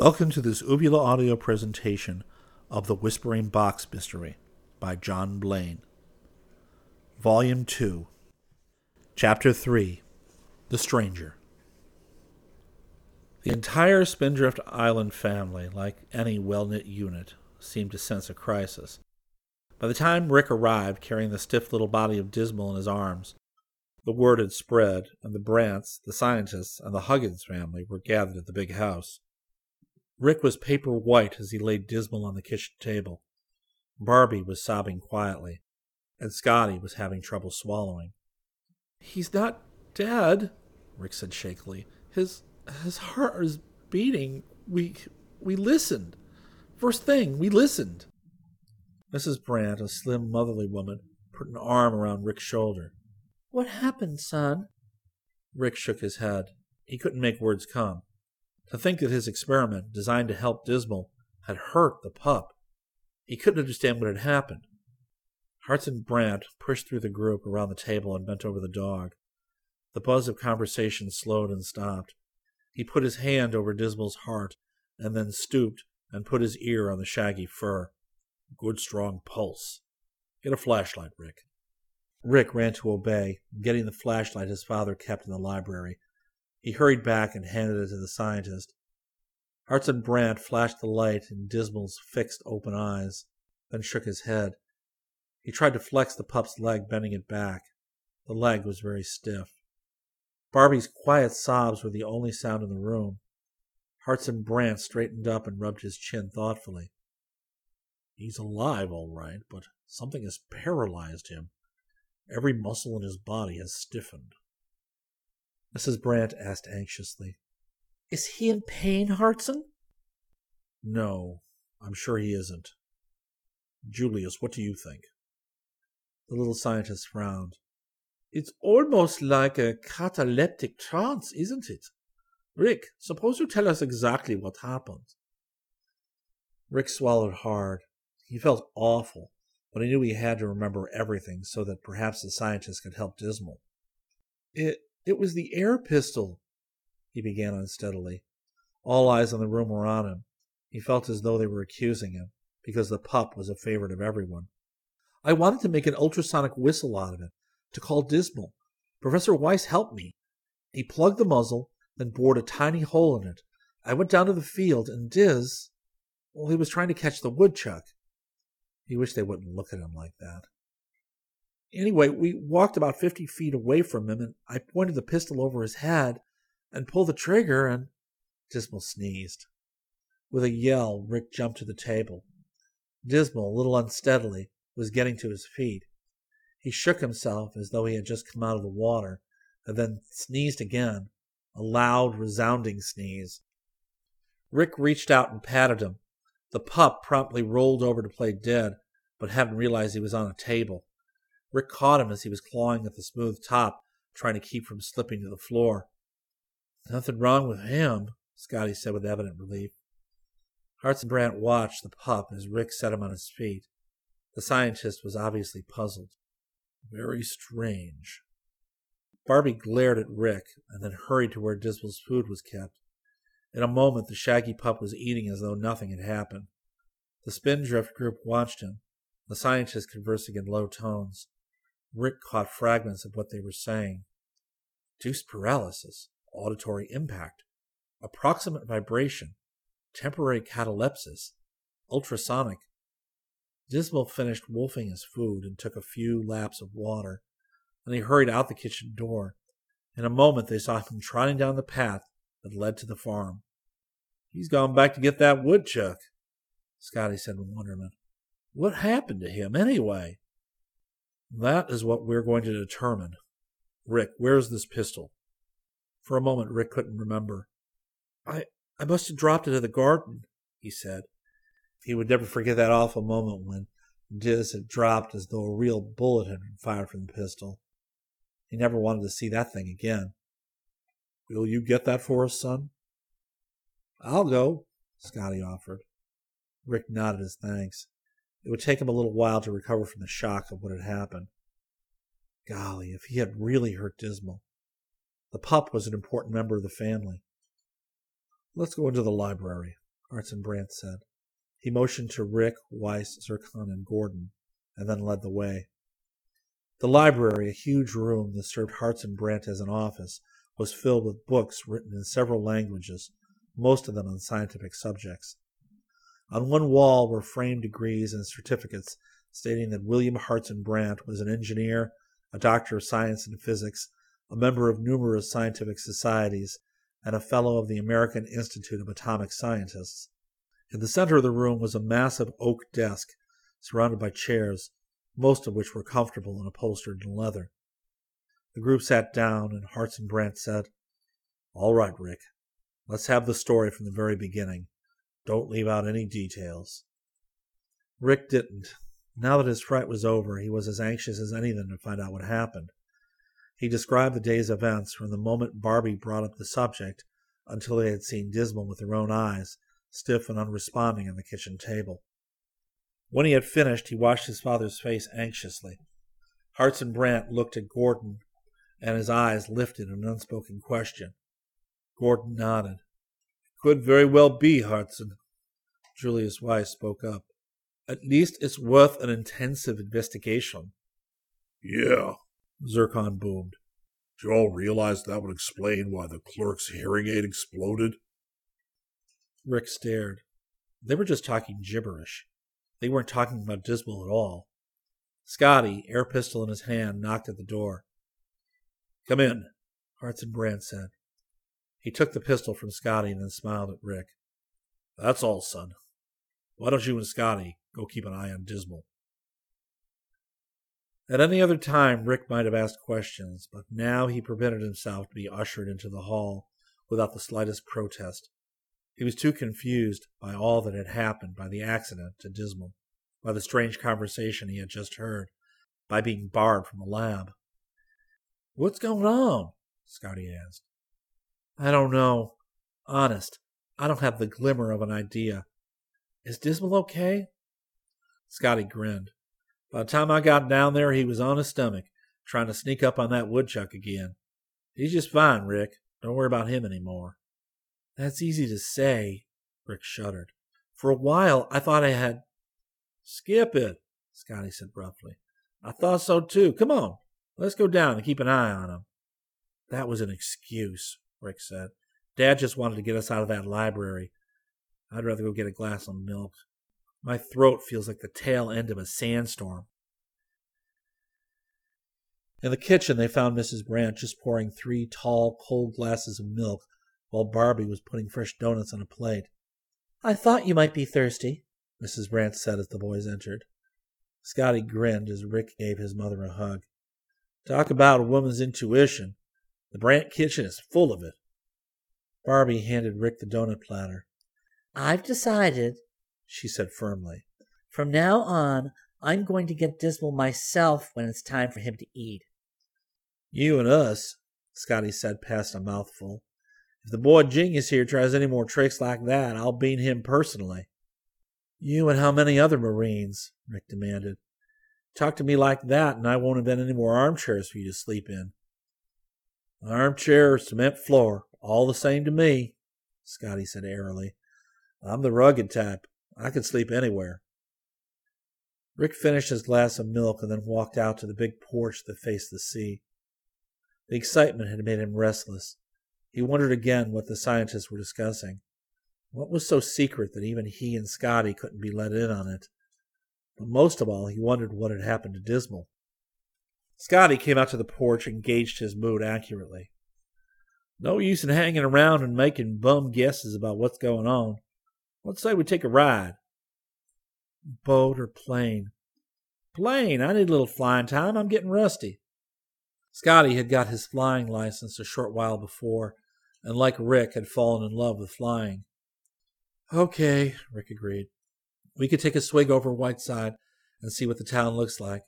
Welcome to this Uvula audio presentation of The Whispering Box Mystery by John Blaine. Volume 2, Chapter 3 The Stranger. The entire Spindrift Island family, like any well knit unit, seemed to sense a crisis. By the time Rick arrived, carrying the stiff little body of Dismal in his arms, the word had spread, and the Brants, the scientists, and the Huggins family were gathered at the big house. Rick was paper white as he lay dismal on the kitchen table. Barbie was sobbing quietly, and Scotty was having trouble swallowing. He's not dead, Rick said shakily. His his heart is beating. We we listened. First thing, we listened. Mrs. Brant, a slim, motherly woman, put an arm around Rick's shoulder. What happened, son? Rick shook his head. He couldn't make words come. To think that his experiment, designed to help Dismal, had hurt the pup. He couldn't understand what had happened. Hartson Brant pushed through the group around the table and bent over the dog. The buzz of conversation slowed and stopped. He put his hand over Dismal's heart and then stooped and put his ear on the shaggy fur. Good strong pulse. Get a flashlight, Rick. Rick ran to obey, getting the flashlight his father kept in the library. He hurried back and handed it to the scientist. Hartson Brant flashed the light in Dismal's fixed open eyes, then shook his head. He tried to flex the pup's leg, bending it back. The leg was very stiff. Barbie's quiet sobs were the only sound in the room. Hartson Brant straightened up and rubbed his chin thoughtfully. He's alive, all right, but something has paralyzed him. Every muscle in his body has stiffened. Mrs. Brant asked anxiously. Is he in pain, Hartson? No, I'm sure he isn't. Julius, what do you think? The little scientist frowned. It's almost like a cataleptic trance, isn't it? Rick, suppose you tell us exactly what happened. Rick swallowed hard. He felt awful, but he knew he had to remember everything so that perhaps the scientist could help Dismal. It it was the air pistol, he began unsteadily. All eyes in the room were on him. He felt as though they were accusing him, because the pup was a favorite of everyone. I wanted to make an ultrasonic whistle out of it, to call Dismal. Professor Weiss helped me. He plugged the muzzle, then bored a tiny hole in it. I went down to the field, and Diz, well, he was trying to catch the woodchuck. He wished they wouldn't look at him like that. Anyway, we walked about 50 feet away from him, and I pointed the pistol over his head and pulled the trigger, and Dismal sneezed. With a yell, Rick jumped to the table. Dismal, a little unsteadily, was getting to his feet. He shook himself as though he had just come out of the water, and then sneezed again, a loud, resounding sneeze. Rick reached out and patted him. The pup promptly rolled over to play dead, but hadn't realized he was on a table. Rick caught him as he was clawing at the smooth top, trying to keep from slipping to the floor. Nothing wrong with him, Scotty said with evident relief. Hartson Brant watched the pup as Rick set him on his feet. The scientist was obviously puzzled. Very strange. Barbie glared at Rick and then hurried to where Dismal's food was kept. In a moment, the shaggy pup was eating as though nothing had happened. The Spindrift group watched him, the scientist conversing in low tones. Rick caught fragments of what they were saying. Induced paralysis, auditory impact, approximate vibration, temporary catalepsis, ultrasonic. Dismal finished wolfing his food and took a few laps of water. Then he hurried out the kitchen door. In a moment they saw him trotting down the path that led to the farm. He's gone back to get that woodchuck, Scotty said with wonderment. What happened to him, anyway? That is what we're going to determine. Rick, where's this pistol? For a moment, Rick couldn't remember. I, I must have dropped it in the garden, he said. He would never forget that awful moment when Diz had dropped as though a real bullet had been fired from the pistol. He never wanted to see that thing again. Will you get that for us, son? I'll go, Scotty offered. Rick nodded his thanks. It would take him a little while to recover from the shock of what had happened. Golly, if he had really hurt Dismal. The pup was an important member of the family. Let's go into the library, Hartson Brant said. He motioned to Rick, Weiss, Zircon, and Gordon, and then led the way. The library, a huge room that served Hartson Brant as an office, was filled with books written in several languages, most of them on scientific subjects. On one wall were framed degrees and certificates stating that William Hartson Brant was an engineer, a doctor of science and physics, a member of numerous scientific societies, and a fellow of the American Institute of Atomic Scientists. In the center of the room was a massive oak desk surrounded by chairs, most of which were comfortable and upholstered in leather. The group sat down, and Hartson Brant said, All right, Rick. Let's have the story from the very beginning. Don't leave out any details. Rick didn't. Now that his fright was over, he was as anxious as anything to find out what happened. He described the day's events from the moment Barbie brought up the subject until they had seen Dismal with their own eyes, stiff and unresponding on the kitchen table. When he had finished, he watched his father's face anxiously. Hartson Brant looked at Gordon, and his eyes lifted in an unspoken question. Gordon nodded. Could very well be, Hartson. Julius Weiss spoke up. At least it's worth an intensive investigation. Yeah, Zircon boomed. Do you all realize that would explain why the clerk's hearing aid exploded? Rick stared. They were just talking gibberish. They weren't talking about Dismal at all. Scotty, air pistol in his hand, knocked at the door. Come in, Hartson Brant said. He took the pistol from Scotty and then smiled at Rick. That's all, son. Why don't you and Scotty go keep an eye on Dismal? At any other time, Rick might have asked questions, but now he permitted himself to be ushered into the hall without the slightest protest. He was too confused by all that had happened, by the accident to Dismal, by the strange conversation he had just heard, by being barred from the lab. What's going on? Scotty asked. I don't know. Honest, I don't have the glimmer of an idea. Is Dismal okay? Scotty grinned. By the time I got down there, he was on his stomach, trying to sneak up on that woodchuck again. He's just fine, Rick. Don't worry about him any more. That's easy to say, Rick shuddered. For a while, I thought I had. Skip it, Scotty said roughly. I thought so too. Come on, let's go down and keep an eye on him. That was an excuse. Rick said. Dad just wanted to get us out of that library. I'd rather go get a glass of milk. My throat feels like the tail end of a sandstorm. In the kitchen, they found Mrs. Brant just pouring three tall, cold glasses of milk while Barbie was putting fresh donuts on a plate. I thought you might be thirsty, Mrs. Brant said as the boys entered. Scotty grinned as Rick gave his mother a hug. Talk about a woman's intuition. The Brant kitchen is full of it. Barbie handed Rick the donut platter. I've decided, she said firmly. From now on, I'm going to get Dismal myself when it's time for him to eat. You and us, Scotty said past a mouthful. If the boy genius here tries any more tricks like that, I'll bean him personally. You and how many other Marines? Rick demanded. Talk to me like that, and I won't invent any more armchairs for you to sleep in. Armchair or cement floor, all the same to me, Scotty said airily. I'm the rugged type. I can sleep anywhere. Rick finished his glass of milk and then walked out to the big porch that faced the sea. The excitement had made him restless. He wondered again what the scientists were discussing. What was so secret that even he and Scotty couldn't be let in on it? But most of all, he wondered what had happened to Dismal. Scotty came out to the porch and gauged his mood accurately. No use in hanging around and making bum guesses about what's going on. Let's say we take a ride. Boat or plane? Plane. I need a little flying time. I'm getting rusty. Scotty had got his flying license a short while before, and like Rick, had fallen in love with flying. Okay, Rick agreed. We could take a swig over Whiteside and see what the town looks like.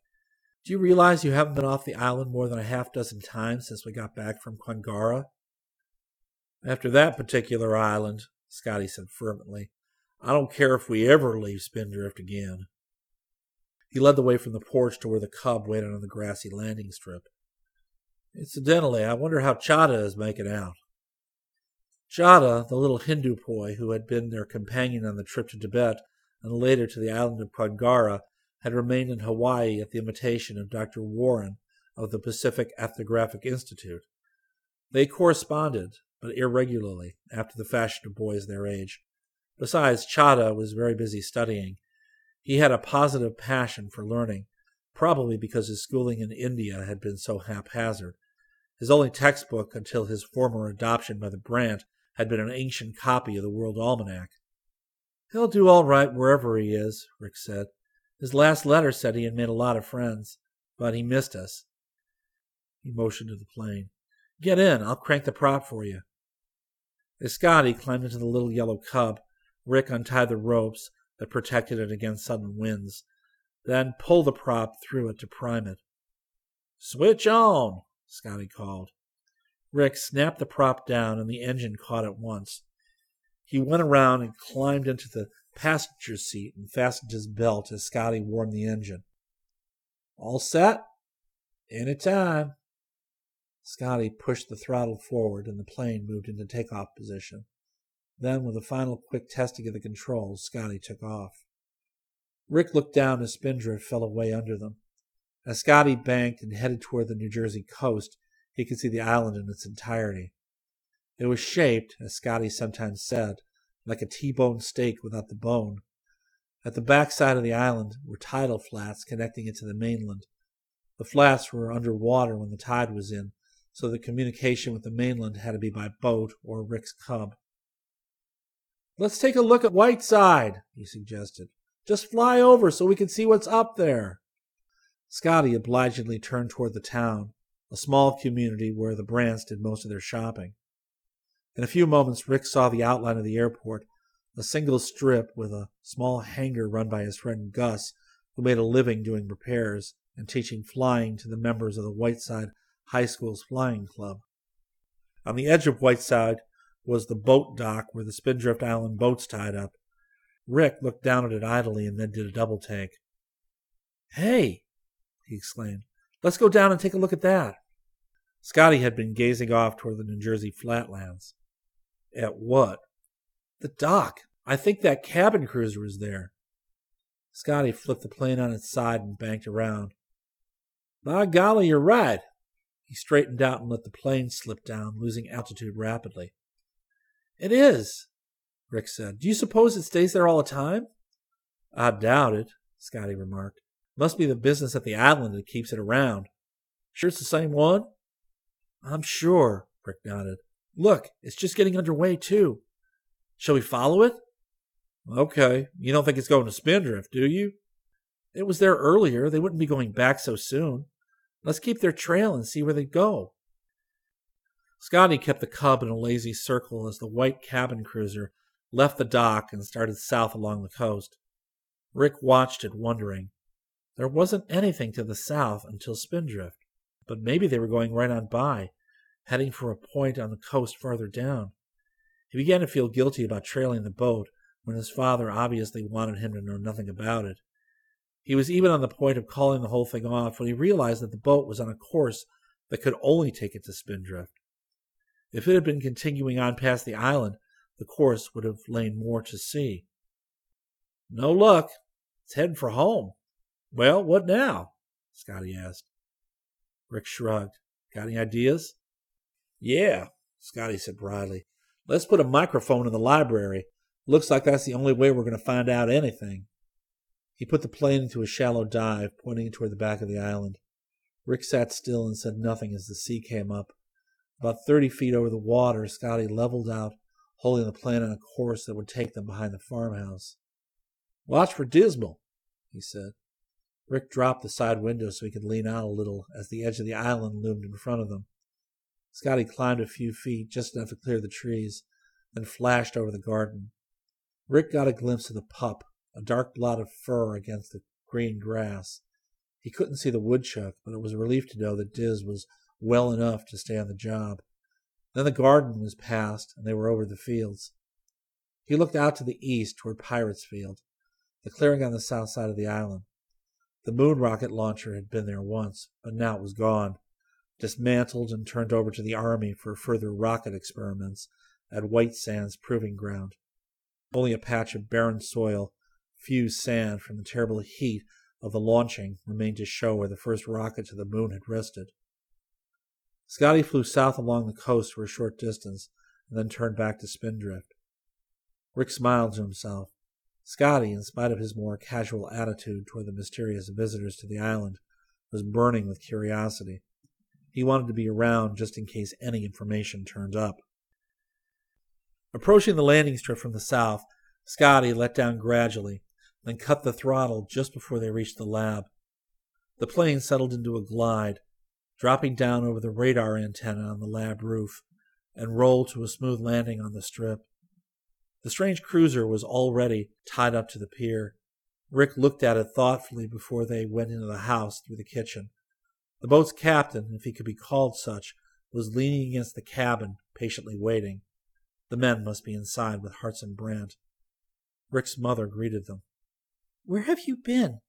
Do you realize you haven't been off the island more than a half dozen times since we got back from Quangara? After that particular island, Scotty said fervently, I don't care if we ever leave Spindrift again. He led the way from the porch to where the cub waited on the grassy landing strip. Incidentally, I wonder how Chahda is making out. Chahda, the little Hindu boy who had been their companion on the trip to Tibet and later to the island of Quangara, had remained in Hawaii at the invitation of Dr. Warren of the Pacific Ethnographic Institute. They corresponded, but irregularly, after the fashion of boys their age. Besides, Chahda was very busy studying. He had a positive passion for learning, probably because his schooling in India had been so haphazard. His only textbook until his former adoption by the Brant had been an ancient copy of the World Almanac. He'll do all right wherever he is, Rick said. His last letter said he had made a lot of friends, but he missed us. He motioned to the plane. Get in. I'll crank the prop for you. Scotty climbed into the little yellow cub, Rick untied the ropes that protected it against sudden winds, then pulled the prop through it to prime it. Switch on, Scotty called. Rick snapped the prop down and the engine caught at once. He went around and climbed into the passenger seat and fastened his belt as Scotty warmed the engine. All set? Any time. Scotty pushed the throttle forward and the plane moved into takeoff position. Then, with a final quick testing of the controls, Scotty took off. Rick looked down as Spindrift fell away under them. As Scotty banked and headed toward the New Jersey coast, he could see the island in its entirety. It was shaped, as Scotty sometimes said, like a T-bone steak without the bone. At the back side of the island were tidal flats connecting it to the mainland. The flats were under water when the tide was in, so the communication with the mainland had to be by boat or Rick's cub. Let's take a look at Whiteside, he suggested. Just fly over so we can see what's up there. Scotty obligingly turned toward the town, a small community where the Brants did most of their shopping. In a few moments, Rick saw the outline of the airport, a single strip with a small hangar run by his friend Gus, who made a living doing repairs and teaching flying to the members of the Whiteside High School's flying club. On the edge of Whiteside was the boat dock where the Spindrift Island boats tied up. Rick looked down at it idly and then did a double take. Hey, he exclaimed, let's go down and take a look at that. Scotty had been gazing off toward the New Jersey flatlands. At what? The dock. I think that cabin cruiser was there. Scotty flipped the plane on its side and banked around. By golly, you're right. He straightened out and let the plane slip down, losing altitude rapidly. It is, Rick said. Do you suppose it stays there all the time? I doubt it, Scotty remarked. Must be the business at the island that keeps it around. Sure it's the same one? I'm sure, Rick nodded. Look, it's just getting underway, too. Shall we follow it? Okay. You don't think it's going to Spindrift, do you? It was there earlier. They wouldn't be going back so soon. Let's keep their trail and see where they go. Scotty kept the cub in a lazy circle as the white cabin cruiser left the dock and started south along the coast. Rick watched it, wondering. There wasn't anything to the south until Spindrift, but maybe they were going right on by, heading for a point on the coast farther down. He began to feel guilty about trailing the boat when his father obviously wanted him to know nothing about it. He was even on the point of calling the whole thing off when he realized that the boat was on a course that could only take it to Spindrift. If it had been continuing on past the island, the course would have lain more to sea. No luck. It's heading for home. Well, what now? Scotty asked. Rick shrugged. Got any ideas? Yeah, Scotty said brightly. Let's put a microphone in the library. Looks like that's the only way we're going to find out anything. He put the plane into a shallow dive, pointing toward the back of the island. Rick sat still and said nothing as the sea came up. About thirty feet over the water, Scotty leveled out, holding the plane on a course that would take them behind the farmhouse. Watch for Dismal, he said. Rick dropped the side window so he could lean out a little as the edge of the island loomed in front of them. Scotty climbed a few feet, just enough to clear the trees, then flashed over the garden. Rick got a glimpse of the pup, a dark blot of fur against the green grass. He couldn't see the woodchuck, but it was a relief to know that Diz was well enough to stay on the job. Then the garden was past, and they were over the fields. He looked out to the east toward Pirates Field, the clearing on the south side of the island. The moon rocket launcher had been there once, but now it was gone, dismantled and turned over to the Army for further rocket experiments at White Sands Proving Ground. Only a patch of barren soil, fused sand from the terrible heat of the launching, remained to show where the first rocket to the moon had rested. Scotty flew south along the coast for a short distance and then turned back to Spindrift. Rick smiled to himself. Scotty, in spite of his more casual attitude toward the mysterious visitors to the island, was burning with curiosity. He wanted to be around just in case any information turned up. Approaching the landing strip from the south, Scotty let down gradually, then cut the throttle just before they reached the lab. The plane settled into a glide, dropping down over the radar antenna on the lab roof, and rolled to a smooth landing on the strip. The strange cruiser was already tied up to the pier. Rick looked at it thoughtfully before they went into the house through the kitchen. The boat's captain, if he could be called such, was leaning against the cabin, patiently waiting. The men must be inside with Hartson Brant. Rick's mother greeted them. Where have you been?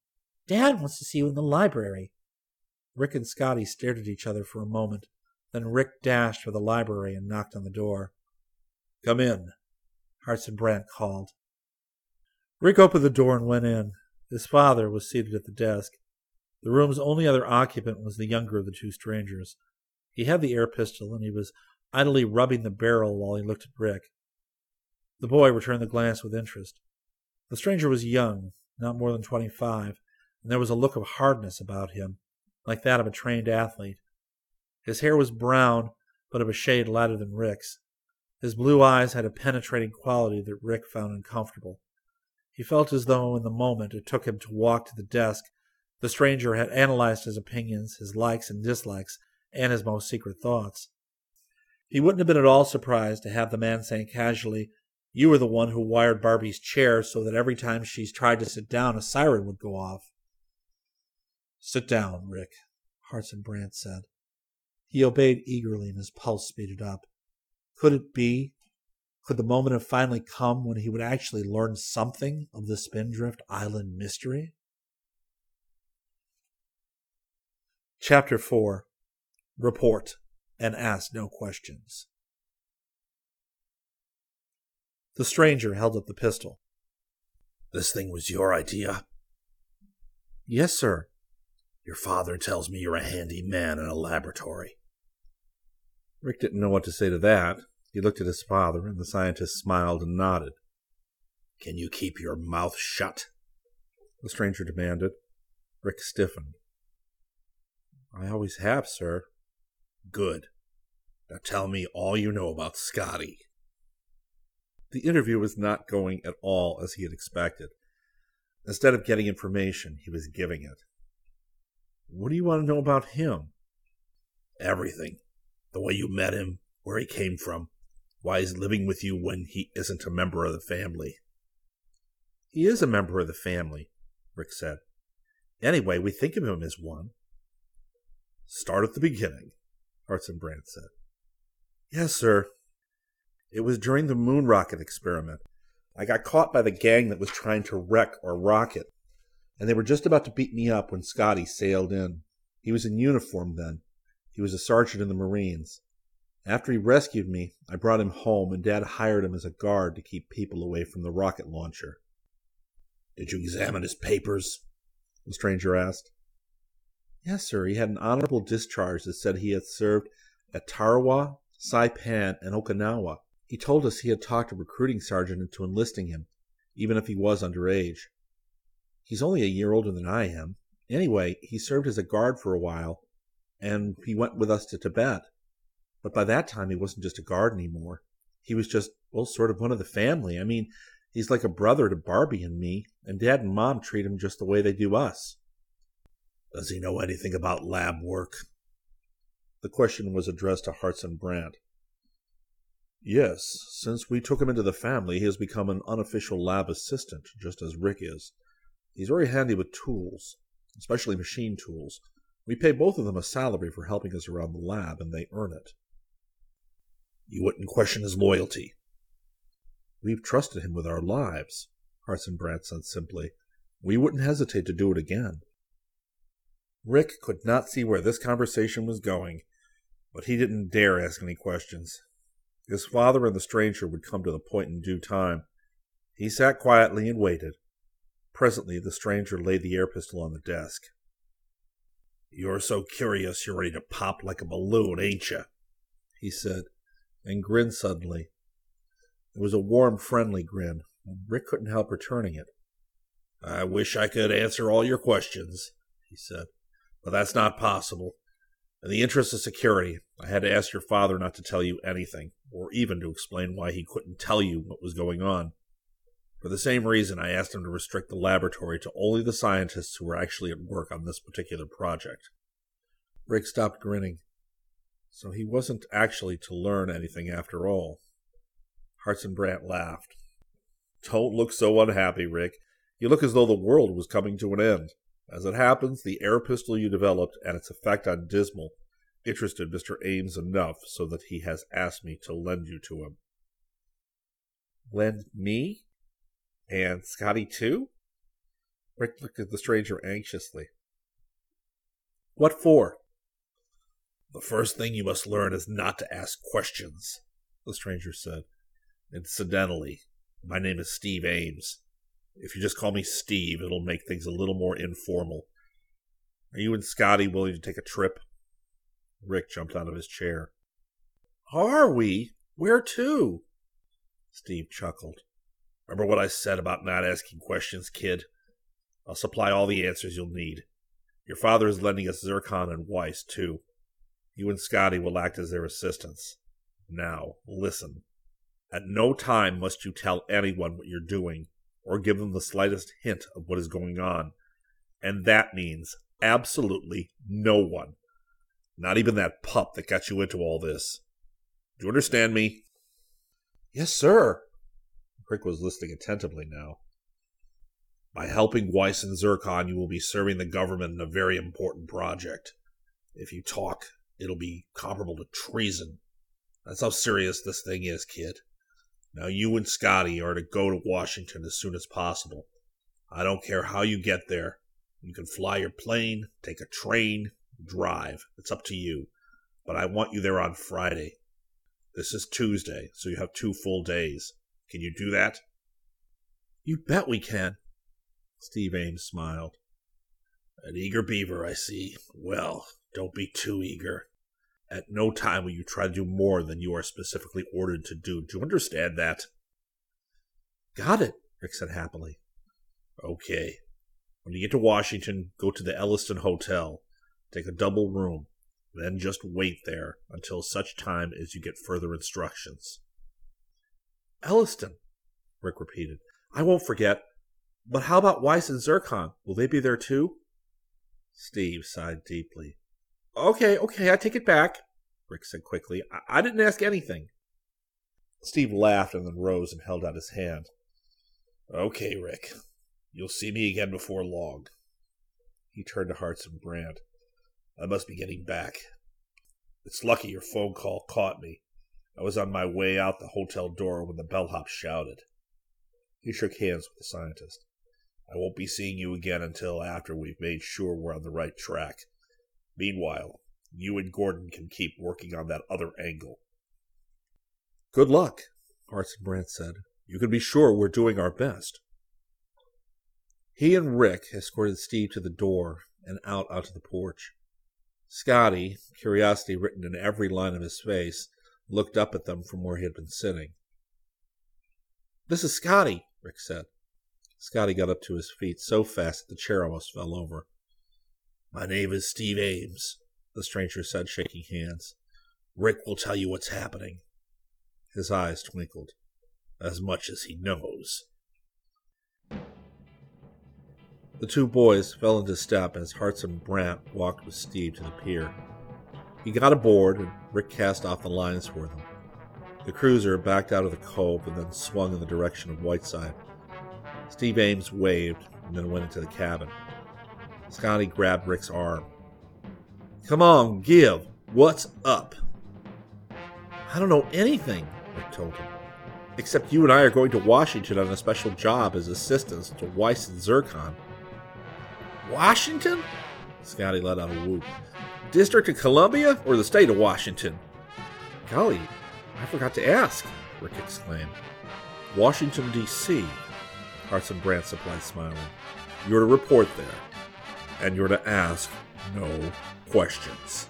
Dad wants to see you in the library. Rick and Scotty stared at each other for a moment. Then Rick dashed for the library and knocked on the door. Come in, Hartson Brant called. Rick opened the door and went in. His father was seated at the desk. The room's only other occupant was the younger of the two strangers. He had the air pistol, and he was idly rubbing the barrel while he looked at Rick. The boy returned the glance with interest. The stranger was young, not more than twenty five, and there was a look of hardness about him, like that of a trained athlete. His hair was brown, but of a shade lighter than Rick's. His blue eyes had a penetrating quality that Rick found uncomfortable. He felt as though in the moment it took him to walk to the desk, the stranger had analyzed his opinions, his likes and dislikes, and his most secret thoughts. He wouldn't have been at all surprised to have the man saying casually, You were the one who wired Barbie's chair so that every time she tried to sit down, a siren would go off. Sit down, Rick, Hartson Brant said. He obeyed eagerly and his pulse speeded up. Could it be? Could the moment have finally come when he would actually learn something of the Spindrift Island mystery? Chapter 4 Report and Ask No Questions. The stranger held up the pistol. This thing was your idea? Yes, sir. Your father tells me you're a handy man in a laboratory. Rick didn't know what to say to that. He looked at his father, and the scientist smiled and nodded. Can you keep your mouth shut? The stranger demanded. Rick stiffened. I always have, sir. Good. Now tell me all you know about Scotty. The interview was not going at all as he had expected. Instead of getting information, he was giving it. What do you want to know about him? Everything. The way you met him, where he came from, why he's living with you when he isn't a member of the family. He is a member of the family, Rick said. Anyway, we think of him as one. Start at the beginning, Hartson Brant said. Yes, sir. It was during the moon rocket experiment. I got caught by the gang that was trying to wreck our rocket and they were just about to beat me up when Scotty sailed in. He was in uniform then. He was a sergeant in the Marines. After he rescued me, I brought him home, and Dad hired him as a guard to keep people away from the rocket launcher. Did you examine his papers? The stranger asked. Yes, sir. He had an honorable discharge that said he had served at Tarawa, Saipan, and Okinawa. He told us he had talked a recruiting sergeant into enlisting him, even if he was underage. He's only a year older than I am. Anyway, he served as a guard for a while, and he went with us to Tibet. But by that time, he wasn't just a guard anymore. He was just, well, sort of one of the family. I mean, He's like a brother to Barbie and me, and Dad and Mom treat him just the way they do us. Does he know anything about lab work? The question was addressed to Hartson Brant. Yes, since we took him into the family, he has become an unofficial lab assistant, just as Rick is. He's very handy with tools, especially machine tools. We pay both of them a salary for helping us around the lab, and they earn it. You wouldn't question his loyalty. We've trusted him with our lives, Hartson Brant said simply. We wouldn't hesitate to do it again. Rick could not see where this conversation was going, but he didn't dare ask any questions. His father and the stranger would come to the point in due time. He sat quietly and waited. Presently, the stranger laid the air pistol on the desk. You're so curious you're ready to pop like a balloon, ain't you? he said, and grinned suddenly. It was a warm, friendly grin, and Rick couldn't help returning it. I wish I could answer all your questions, he said, but that's not possible. In the interest of security, I had to ask your father not to tell you anything, or even to explain why he couldn't tell you what was going on. For the same reason, I asked him to restrict the laboratory to only the scientists who were actually at work on this particular project. Rick stopped grinning. So he wasn't actually to learn anything after all. Hartson Brant laughed. Don't look so unhappy, Rick. You look as though the world was coming to an end. As it happens, the air pistol you developed and its effect on Dismal interested Mr. Ames enough so that he has asked me to lend you to him. Lend me? And Scotty too? Rick looked at the stranger anxiously. What for? The first thing you must learn is not to ask questions, the stranger said. Incidentally, my name is Steve Ames. If you just call me Steve, it'll make things a little more informal. Are you and Scotty willing to take a trip? Rick jumped out of his chair. Are we? Where to? Steve chuckled. Remember what I said about not asking questions, kid? I'll supply all the answers you'll need. Your father is lending us Zircon and Weiss, too. You and Scotty will act as their assistants. Now, listen. At no time must you tell anyone what you're doing or give them the slightest hint of what is going on. And that means absolutely no one. Not even that pup that got you into all this. Do you understand me? Yes, sir. Rick was listening attentively now. By helping Weiss and Zircon, you will be serving the government in a very important project. If you talk, it'll be comparable to treason. That's how serious this thing is, kid. Now you and Scotty are to go to Washington as soon as possible. I don't care how you get there. You can fly your plane, take a train, drive. It's up to you. But I want you there on Friday. This is Tuesday, so you have two full days. Can you do that? You bet we can. Steve Ames smiled. An eager beaver, I see. Well, don't be too eager. At no time will you try to do more than you are specifically ordered to do. Do you understand that? Got it, Rick said happily. Okay. When you get to Washington, go to the Elliston Hotel. Take a double room. Then just wait there until such time as you get further instructions. Elliston, Rick repeated. I won't forget. But how about Weiss and Zircon? Will they be there too? Steve sighed deeply. Okay, okay, I take it back, Rick said quickly. I, I didn't ask anything. Steve laughed and then rose and held out his hand. Okay, Rick. You'll see me again before long. He turned to Hartson Brant. I must be getting back. It's lucky your phone call caught me. I was on my way out the hotel door when the bellhop shouted. He shook hands with the scientist. I won't be seeing you again until after we've made sure we're on the right track. Meanwhile, you and Gordon can keep working on that other angle. Good luck, Hartson Brant said. You can be sure we're doing our best. He and Rick escorted Steve to the door and out onto the porch. Scotty, curiosity written in every line of his face, looked up at them from where he had been sitting. This is Scotty, Rick said. Scotty got up to his feet so fast that the chair almost fell over. My name is Steve Ames, the stranger said, shaking hands. Rick will tell you what's happening. His eyes twinkled. As much as he knows. The two boys fell into step as Hartson Brant walked with Steve to the pier. He got aboard, and Rick cast off the lines for them. The cruiser backed out of the cove and then swung in the direction of Whiteside. Steve Ames waved and then went into the cabin. Scotty grabbed Rick's arm. Come on, give. What's up? I don't know anything, Rick told him. Except you and I are going to Washington on a special job as assistants to Weiss and Zircon. Washington? Scotty let out a whoop. District of Columbia or the state of Washington? Golly, I forgot to ask, Rick exclaimed. Washington, D.C., Hartson Brant supplied, smiling. You're to report there, and you're to ask no questions.